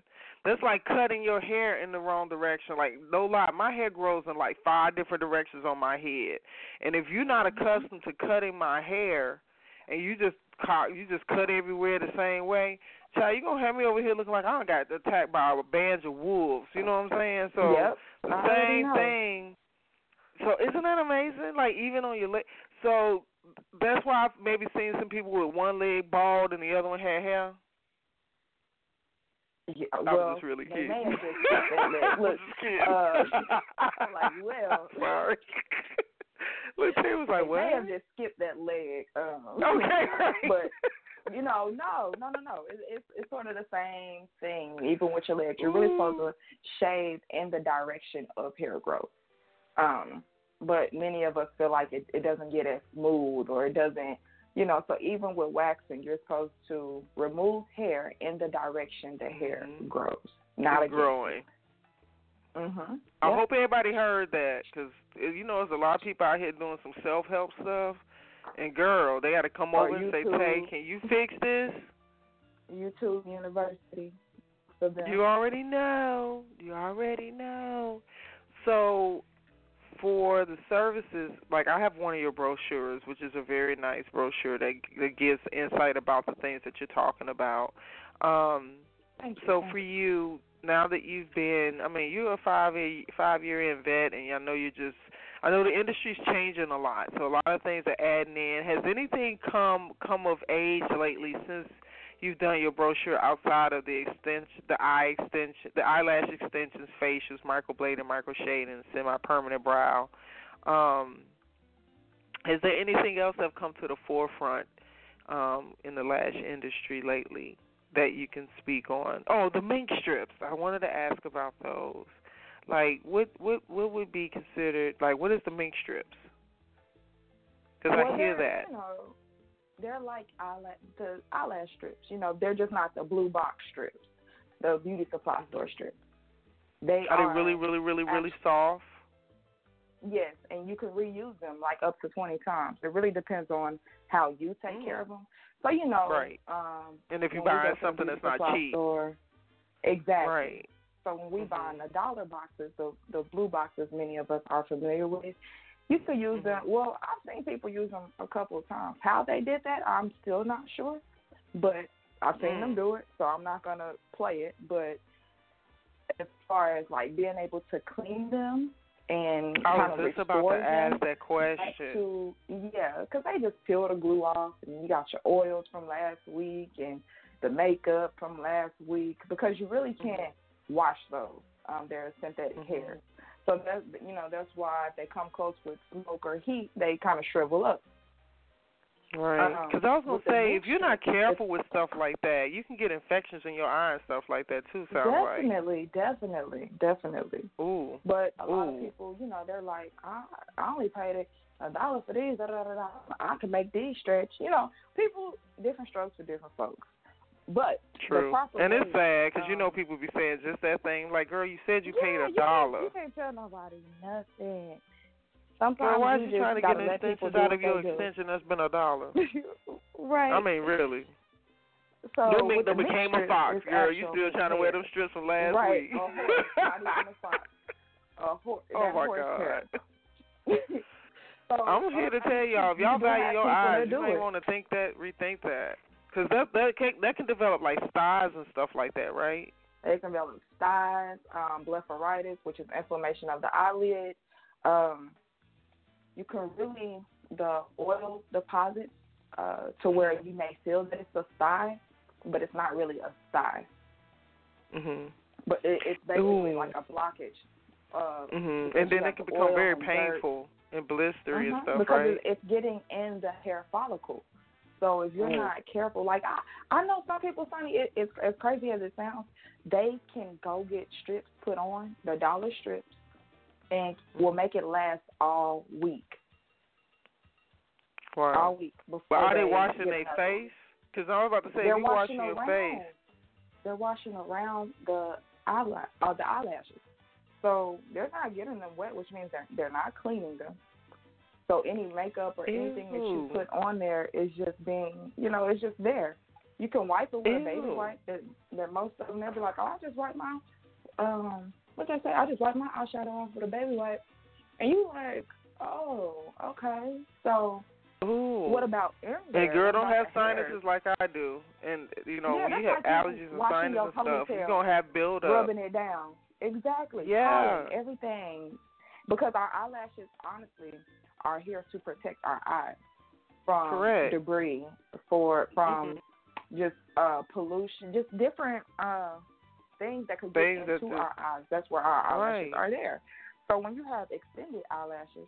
S2: That's like cutting your hair in the wrong direction. Like no lie, my hair grows in like five different directions on my head, and if you're not accustomed to cutting my hair, and you just cut, you just cut everywhere the same way, child, you gonna have me over here looking like I got attacked by a band of wolves. You know what I'm saying? So
S3: yep.
S2: the same thing. So isn't that amazing? Like even on your leg. So that's why I've maybe seen some people with one leg bald and the other one had hair.
S3: Yeah,
S2: I
S3: well,
S2: was just really
S3: they
S2: kidding.
S3: may have just skipped that.
S2: I
S3: Look,
S2: just kidding.
S3: uh, like, well,
S2: sorry. Look, Tay was like,
S3: they
S2: what?
S3: may have just skipped that leg. Um,
S2: Okay, right.
S3: but you know, no, no, no, no. It, it's it's sort of the same thing. Even with your leg, you're really supposed to shave in the direction of hair growth. Um, but many of us feel like it, it doesn't get as smooth or it doesn't, you know. So even with waxing, you're supposed to remove hair in the direction the hair
S2: Mhm.
S3: grows, not
S2: It's growing.
S3: Mm-hmm.
S2: I hope everybody heard that because you know there's a lot of people out here doing some self help stuff. And girl, they got to come
S3: Or
S2: over and say. "Tay, can you fix this?"
S3: YouTube University.
S2: You already know. You already know. So for the services, like I have one of your brochures, which is a very nice brochure that that gives insight about the things that you're talking about. Um,
S3: Thank you.
S2: so for you, now that you've been, I mean, you're a five year five year in vet, and I know you just, I know the industry's changing a lot, so a lot of things are adding in. Has anything come come of age lately since you've done your brochure outside of the extension, the eye extension, the eyelash extensions, facials, microblading, microshading, semi-permanent brow? Um, is there anything else that have come to the forefront um, in the lash industry lately that you can speak on? Oh, the mink strips. I wanted to ask about those. Like, what what what would be considered like? What is the mink strips? Because
S3: well,
S2: I hear that.
S3: You know, they're like eyelash, the eyelash strips. You know, they're just not the blue box strips, the beauty supply store strips. They
S2: are,
S3: are
S2: they really, really, really, really soft?
S3: Yes, and you can reuse them like up to twenty times. It really depends on how you take
S2: Mm.
S3: care of them. So you know,
S2: Right.
S3: Um,
S2: And if you buy
S3: go to the
S2: something that's not cheap.
S3: store, exactly.
S2: Right.
S3: So when we
S2: Mhm.
S3: buy in the dollar boxes, the the blue boxes, many of us are familiar with. You could use them.
S2: Mm-hmm.
S3: Well, I've seen people use them a couple of times. How they did that, I'm still not sure, but I've seen
S2: Mm.
S3: them do it. So I'm not gonna play it. But as far as like being able to clean them and
S2: I
S3: kind
S2: was
S3: of
S2: just about to ask that question.
S3: to yeah, because they just peel the glue off, and you got your oils from last week and the makeup from last week because you really
S2: Mm-hmm.
S3: can't wash those. Um, they're synthetic
S2: Mhm.
S3: hairs, so that's you know that's why if they come close with smoke or heat, they kind of shrivel up.
S2: Right.
S3: Um,
S2: Because I was gonna say, if you're not careful with stuff like that, you can get infections in your eye and stuff like that too. Sound
S3: definitely, definitely, definitely.
S2: Ooh.
S3: But a lot of people, you know, they're like, I, I only paid a dollar for these. Da, da, da, da. I can make these stretch. You know, people different strokes for different folks. But
S2: True. And it's sad because you know
S3: um,
S2: people be saying just that thing. Like, girl, you said you
S3: yeah,
S2: paid a
S3: you
S2: dollar.
S3: You can't tell nobody nothing. Sometimes
S2: Girl, why
S3: you
S2: you trying to get extensions
S3: do
S2: out of your extension that's been a dollar?
S3: right.
S2: I mean, really.
S3: so
S2: them
S3: with
S2: mink
S3: the
S2: done
S3: mink
S2: became a fox, girl. You still trying to wear them strips from last
S3: right.
S2: week?
S3: A horse, not even a horse.
S2: oh my
S3: horse
S2: God.
S3: so,
S2: I'm here to tell y'all, if
S3: you
S2: y'all value your eyes, you may want to think that, rethink that, because that that can that can develop like styes and stuff like that, right?
S3: They can develop styes, um, blepharitis, which is inflammation of the eyelid. Um, you can really the oil deposits uh, to where you may feel that it's a sty, but it's not really a sty.
S2: Mhm.
S3: But it, it's basically
S2: Ooh.
S3: like a blockage. Uh,
S2: Mhm. And then it can become very
S3: and dirt.
S2: painful and blistery and
S3: Mhm,
S2: stuff,
S3: because
S2: right?
S3: it's, it's getting in the hair follicle. So if you're
S2: Mm.
S3: not careful, like I, I know some people, Sonny, it, it's as crazy as it sounds, they can go get strips put on the dollar strips, and will make it last all week, all week before.
S2: But are they
S3: they
S2: washing their face? Because I was about to say,
S3: They're
S2: you
S3: washing
S2: washing your
S3: around.
S2: face,
S3: They're washing around the eyelash, uh, the eyelashes. So they're not getting them wet, which means they're they're not cleaning them. So any makeup or anything that you put on there is just being, you know, it's just there. You can wipe it with a baby wipe. That, that most of them they'll be like, oh, I just wipe my, um, what they say? I just wipe my eyeshadow off with a baby wipe, and you like, oh, okay. So
S2: ooh.
S3: what about there?
S2: And girl, don't have
S3: the hair?
S2: sinuses like I do, and you know
S3: Yeah,
S2: you have
S3: like
S2: allergies and
S3: sinuses
S2: and stuff, you're gonna have buildup.
S3: rubbing it down. Exactly.
S2: Yeah.
S3: Pollen, everything. Because our eyelashes, honestly, are here to protect our eyes from
S2: Correct.
S3: debris, for from
S2: Mhm.
S3: just uh pollution, just different uh things that could get
S2: Things
S3: into our eyes. That's where our eyelashes
S2: Right.
S3: are there. So when you have extended eyelashes,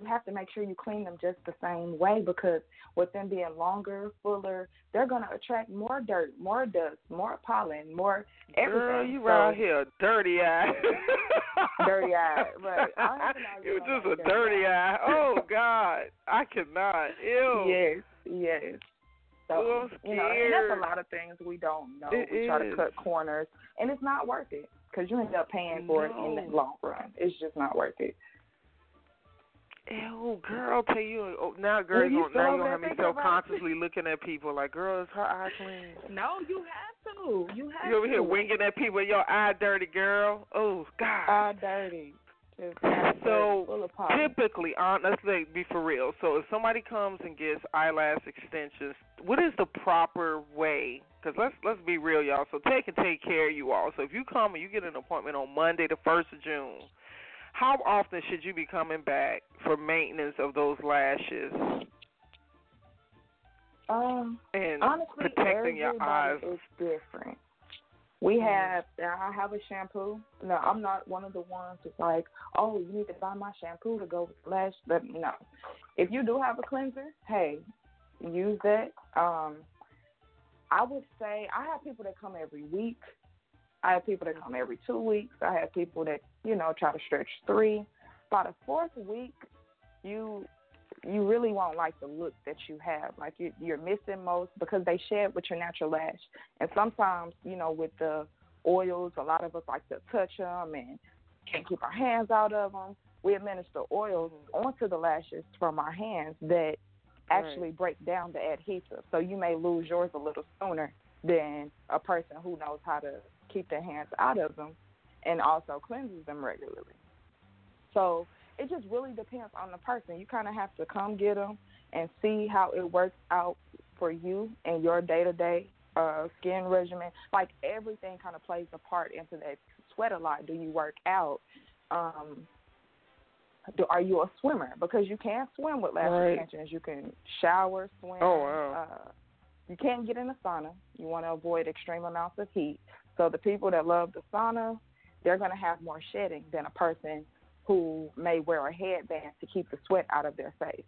S3: you have to make sure you clean them just the same way because with them being longer, fuller, they're going to attract more dirt, more dust, more pollen, more everything.
S2: Girl, you
S3: So-
S2: around here dirty eye.
S3: Dirty eye, right. I have an idea
S2: It was just a
S3: dirty eye.
S2: eye. Oh God, I cannot. Ew.
S3: Yes, yes. So you know, and that's a lot of things we don't know.
S2: It
S3: we try
S2: is.
S3: to cut corners, and it's not worth it because you end up paying for it in the long run. It's just not worth it.
S2: Ew, oh, girl, tell you. Oh, now, girl,
S3: Well,
S2: you gonna, now you gonna have me
S3: about
S2: consciously looking at people like, girl, is her eye clean?
S3: No, you have to. You have
S2: You over
S3: to.
S2: here winking at people, your eye dirty, girl. Oh God.
S3: Eye dirty.
S2: So typically, uh, honestly, be for real. So if somebody comes and gets eyelash extensions, what is the proper way? Because let's let's be real, y'all. So take and take care of you all. So if you come and you get an appointment on Monday, the first of June, how often should you be coming back for maintenance of those lashes?
S3: Um,
S2: and
S3: honestly,
S2: protecting your eyes
S3: is different. We mm-hmm. have I have a shampoo. No, I'm not one of the ones that's like, oh, you need to buy my shampoo to go with lash. But no, if you do have a cleanser, hey, use that. Um, I would say I have people that come every week. I have people that come every two weeks. I have people that you know try to stretch three. By the fourth week, you you really won't like the look that you have. Like you, you're missing most because they shed with your natural lash. And sometimes, you know, with the oils, a lot of us like to touch them and can't keep our hands out of them. We administer oils onto the lashes from our hands that actually right. break down the adhesive. So you may lose yours a little sooner than a person who knows how to keep their hands out of them and also cleanses them regularly. So it just really depends on the person. You kind of have to come get them and see how it works out for you and your day to day skin regimen. Like everything kind of plays a part into that. Sweat a lot. Do you work out? Um, do, are you a swimmer? Because you can swim with lash
S2: right.
S3: extensions. You can shower, swim.
S2: Oh wow.
S3: Uh, you can't get in the sauna. You want to avoid extreme amounts of heat. So the people that love the sauna, they're going to have more shedding than a person who may wear a headband to keep the sweat out of their face.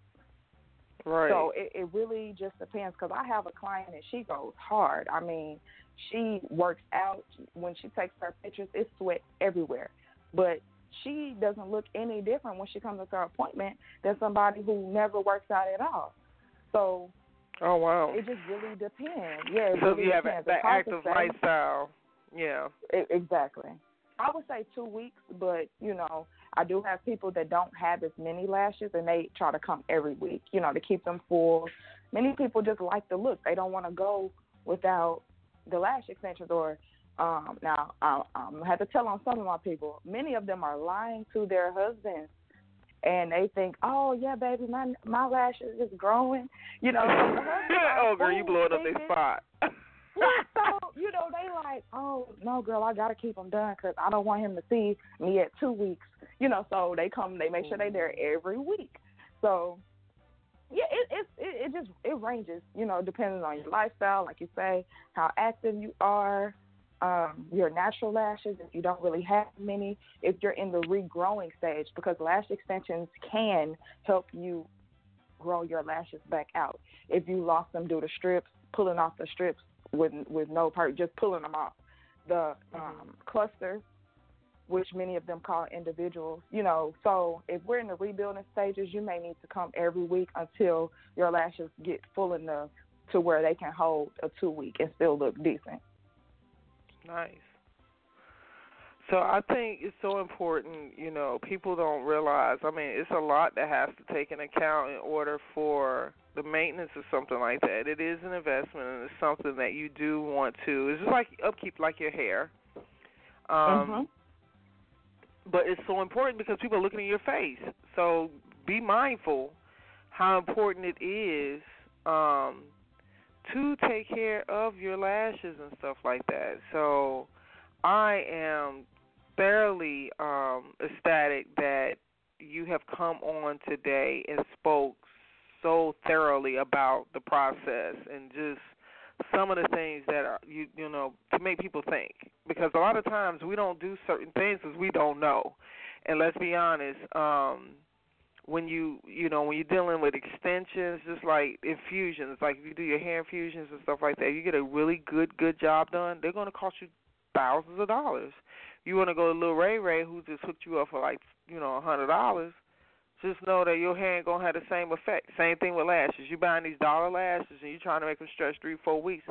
S2: Right.
S3: So it, it really just depends because I have a client and she goes hard. I mean, she works out. When she takes her pictures, it's sweat everywhere. But she doesn't look any different when she comes to her appointment than somebody who never works out at all. So.
S2: Oh wow!
S3: It just really depends. Yeah.
S2: so
S3: really
S2: you have
S3: depends.
S2: that active lifestyle. Yeah.
S3: It, exactly. I would say two weeks, but you know, I do have people that don't have as many lashes and they try to come every week, you know, to keep them full. Many people just like the look. They don't want to go without the lash extensions or um now I um have to tell on some of my people. Many of them are lying to their husbands and they think, "Oh yeah, baby, my my lashes is growing." You know,
S2: oh girl, you blowing up their spot.
S3: so you know they like, "Oh no, girl, I gotta keep them done because I don't want him to see me at two weeks." you know, so they come, they make sure they're there every week. So yeah, it it it, it just it ranges, you know, depending on your lifestyle, like you say, how active you are, um, your natural lashes, if you don't really have many, if you're in the regrowing stage, because lash extensions can help you grow your lashes back out. If you lost them due to strips, pulling off the strips with with no part, just pulling them off. The mm-hmm. um, clusters which many of them call individuals. You know, so if we're in the rebuilding stages, you may need to come every week until your lashes get full enough to where they can hold a two week and still look decent.
S2: Nice. So I think it's so important, you know, people don't realize. I mean, it's a lot that has to take into account in order for the maintenance of something like that. It is an investment and it's something that you do want to. It's just like upkeep like your hair. Um
S3: mm-hmm
S2: but it's so important because people are looking in your face. So be mindful how important it is um, to take care of your lashes and stuff like that. So I am fairly um, ecstatic that you have come on today and spoke so thoroughly about the process and just some of the things that are you you know to make people think. Because a lot of times we don't do certain things because we don't know. And let's be honest um when you you know when you're dealing with extensions just like infusions like if you do your hair infusions and stuff like that you get a really good good job done they're going to cost you thousands of dollars. You want to go to little ray ray who just hooked you up for like you know a hundred dollars just know that your hair ain't gonna have the same effect. Same thing with lashes. You buying these dollar lashes and you trying to make them stretch three, four weeks.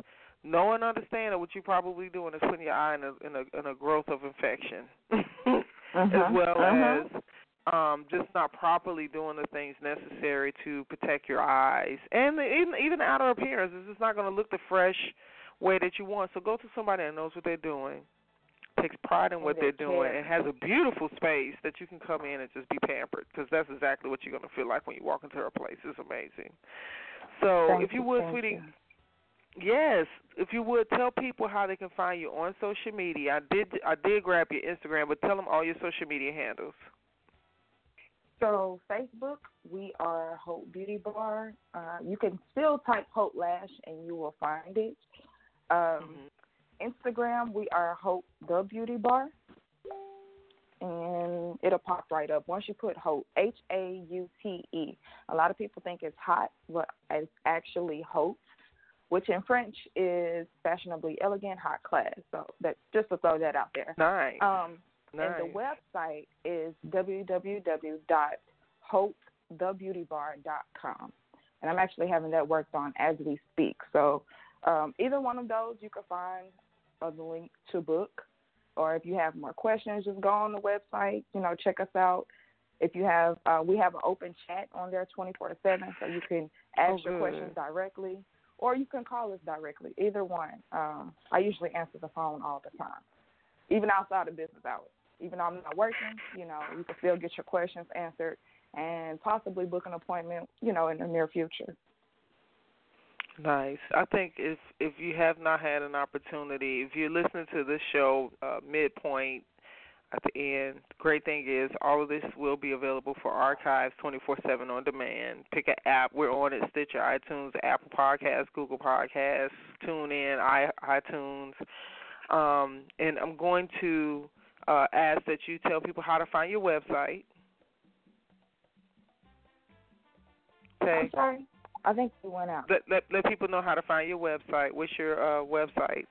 S2: Know and understand that what you're probably doing is putting your eye in a in a, in a growth of infection,
S3: uh-huh,
S2: as well
S3: uh-huh.
S2: as um just not properly doing the things necessary to protect your eyes and the, even even the outer appearance. It's just not going to look the fresh way that you want. So go to somebody that knows what they're doing takes pride in what
S3: they're
S2: doing and has a beautiful space that you can come in and just be pampered because that's exactly what you're going to feel like when you walk into her place. It's amazing. So
S3: Thank
S2: if you
S3: you,
S2: would, sweetie,
S3: you.
S2: yes, if you would tell people how they can find you on social media. I did I did grab your Instagram, but tell them all your social media handles.
S3: So Facebook, we are Haute Beauty Bar. Uh, you can still type Haute Lash and you will find it. Um,
S2: Mhm.
S3: Instagram, we are Haute the Beauty Bar, and it'll pop right up once you put Haute H A U T E. A lot of people think it's hot, but it's actually Haute, which in French is fashionably elegant, hot class. So that just to throw that out there.
S2: Nice.
S3: Um,
S2: nice.
S3: and the website is www.hautethebeautybar.com. And I'm actually having that worked on as we speak. So um, either one of those, you can find a link to book. Or if you have more questions, just go on the website. You know, check us out. If you have, uh, we have an open chat on there 24/7, so you can ask
S2: Oh,
S3: your questions directly, or you can call us directly. Either one. Um, I usually answer the phone all the time, even outside of business hours even though I'm not working, you know, you can still get your questions answered and possibly book an appointment, you know, in the near future.
S2: Nice. I think if if you have not had an opportunity, if you're listening to this show uh, midpoint at the end, the great thing is all of this will be available for archives 24/7 on demand. Pick an app. We're on it: Stitcher, iTunes, Apple Podcasts, Google Podcasts, TuneIn, i iTunes. Um, and I'm going to uh, ask that you tell people how to find your website. Okay.
S3: I'm sorry. I think you went out.
S2: let, let let people know how to find your website. What's your uh, website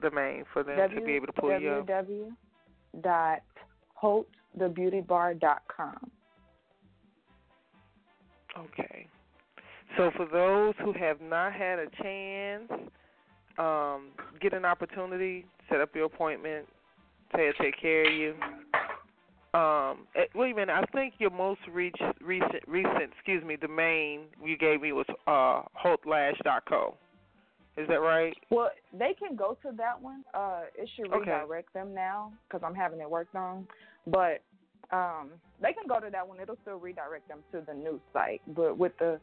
S2: domain for them to be able to pull you up?
S3: www.hautethebeautybar.com.
S2: Okay. So for those who have not had a chance, um, get an opportunity, set up your appointment, say it'll take care of you. Um, wait a minute. I think your most reach, recent, recent, excuse me, domain you gave me was uh, hautelash.co. Is that right?
S3: Well, they can go to that one. Uh, it should
S2: Okay.
S3: redirect them now because I'm having it worked on. But um, they can go to that one. It'll still redirect them to the new site. But with the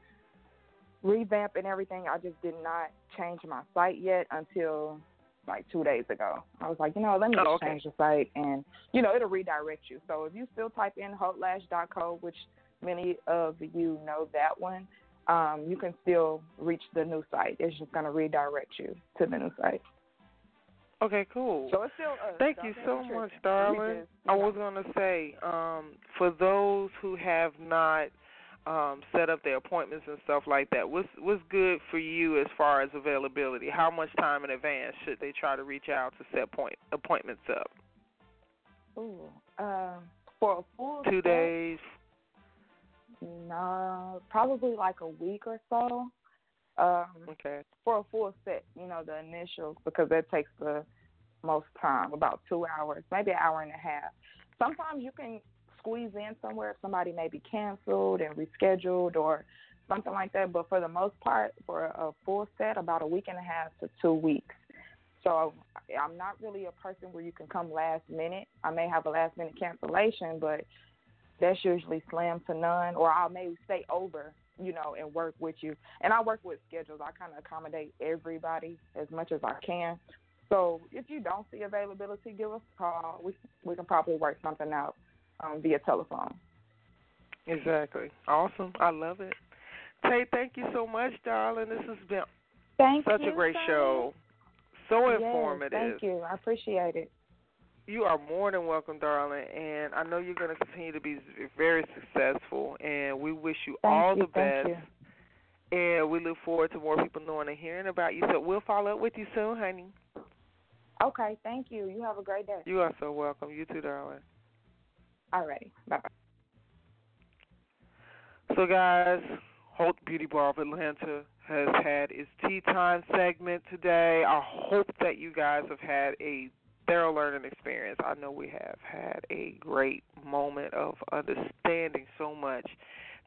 S3: revamp and everything, I just did not change my site yet until like two days ago. I was like, you know, let me
S2: Oh, okay.
S3: change the site, and you know, it'll redirect you. So if you still type in hautelash.co, which many of you know that one, um, you can still reach the new site. It's just going to redirect you to the new site.
S2: Okay, cool.
S3: So it's still us.
S2: Thank you so much, darling.
S3: just, you
S2: I
S3: know,
S2: was gonna say, um, for those who have not um, set up their appointments and stuff like that, what's what's good for you as far as availability? How much time in advance should they try to reach out to set point appointments up?
S3: Ooh, um, for a full
S2: Two
S3: set,
S2: days.
S3: No, probably like a week or so. Um,
S2: Okay.
S3: for a full set, you know, the initial because that takes the most time, about two hours, maybe an hour and a half. Sometimes you can squeeze in somewhere if somebody may be canceled and rescheduled or something like that. But for the most part, for a full set, about a week and a half to two weeks. So I'm not really a person where you can come last minute. I may have a last minute cancellation, but that's usually slam to none. Or I may stay over, you know, and work with you. And I work with schedules. I kind of accommodate everybody as much as I can. So if you don't see availability, give us a call. We we can probably work something out um, via telephone.
S2: Exactly. Awesome. I love it. Tay, thank you so much, darling. This has been
S3: Thank
S2: such
S3: you.
S2: a great show. So
S3: Yes,
S2: informative.
S3: thank you. I appreciate it.
S2: You are more than welcome, darling, and I know you're going to continue to be very successful. And we wish you
S3: Thank
S2: all
S3: you,
S2: the
S3: thank
S2: best. And we look forward to more people knowing and hearing about you. So we'll follow up with you soon, honey.
S3: Okay, thank you. You have a great day.
S2: You are so welcome. You too, darling.
S3: Alrighty. Bye bye.
S2: So, guys, Haute Beauty Bar of Atlanta has had its tea time segment today. I hope that you guys have had a thorough learning experience. I know we have had a great moment of understanding so much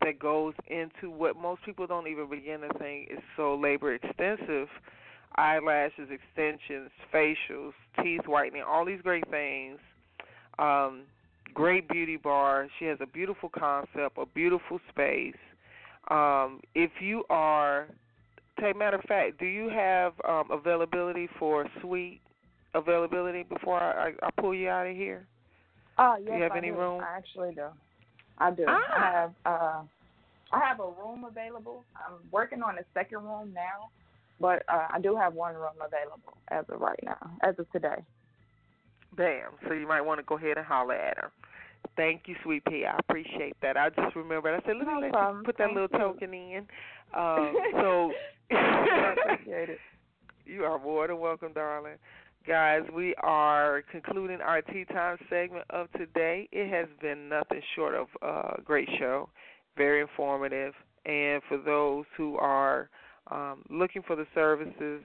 S2: that goes into what most people don't even begin to think is so labor extensive eyelashes, extensions, facials, teeth whitening, all these great things. Um, great beauty bar. She has a beautiful concept, a beautiful space. Um, if you are, take matter of fact, do you have um, availability for suite availability before I, I, I pull you out of here?
S3: Oh yes,
S2: do you have
S3: I
S2: any
S3: do.
S2: room?
S3: I actually do. I do.
S2: Ah.
S3: I have uh, I have a room available. I'm working on a second room now, but uh, I do have one room available as of right now, as of today.
S2: Bam. So you might want to go ahead and holler at her. Thank you, Sweet Pea. I appreciate that. I just remembered. I said, let me
S3: No
S2: let
S3: problem.
S2: you put that
S3: Thank
S2: little
S3: you.
S2: token in. Um, so
S3: I appreciate it.
S2: you are more than welcome, darling. Guys, we are concluding our tea time segment of today. It has been nothing short of a great show, very informative, and for those who are um, looking for the services,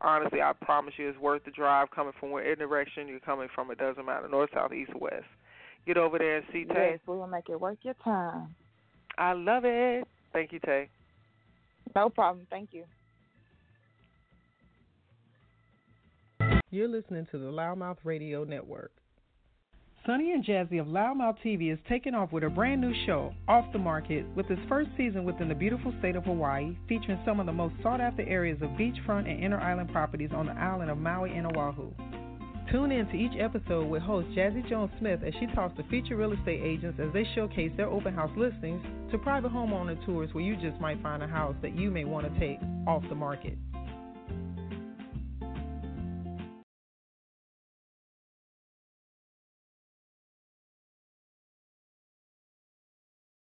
S2: honestly, I promise you, it's worth the drive. Coming from whatever direction you're coming from, it doesn't matter, north, south, east, or west. Get over there and see Tay.
S3: Yes, we will make it worth your time.
S2: I love it. Thank you, Tay.
S3: No problem. Thank you.
S4: You're listening to the LouddMouth Radio Network. Sonny and Jazzy of LouddMouth TV is taking off with a brand new show, Off the Market, with its first season within the beautiful state of Hawaii, featuring some of the most sought after areas of beachfront and inner island properties on the island of Maui and Oahu. Tune in to each episode with host Jazzy Jones Smith as she talks to featured real estate agents as they showcase their open house listings to private homeowner tours where you just might find a house that you may want to take off the market.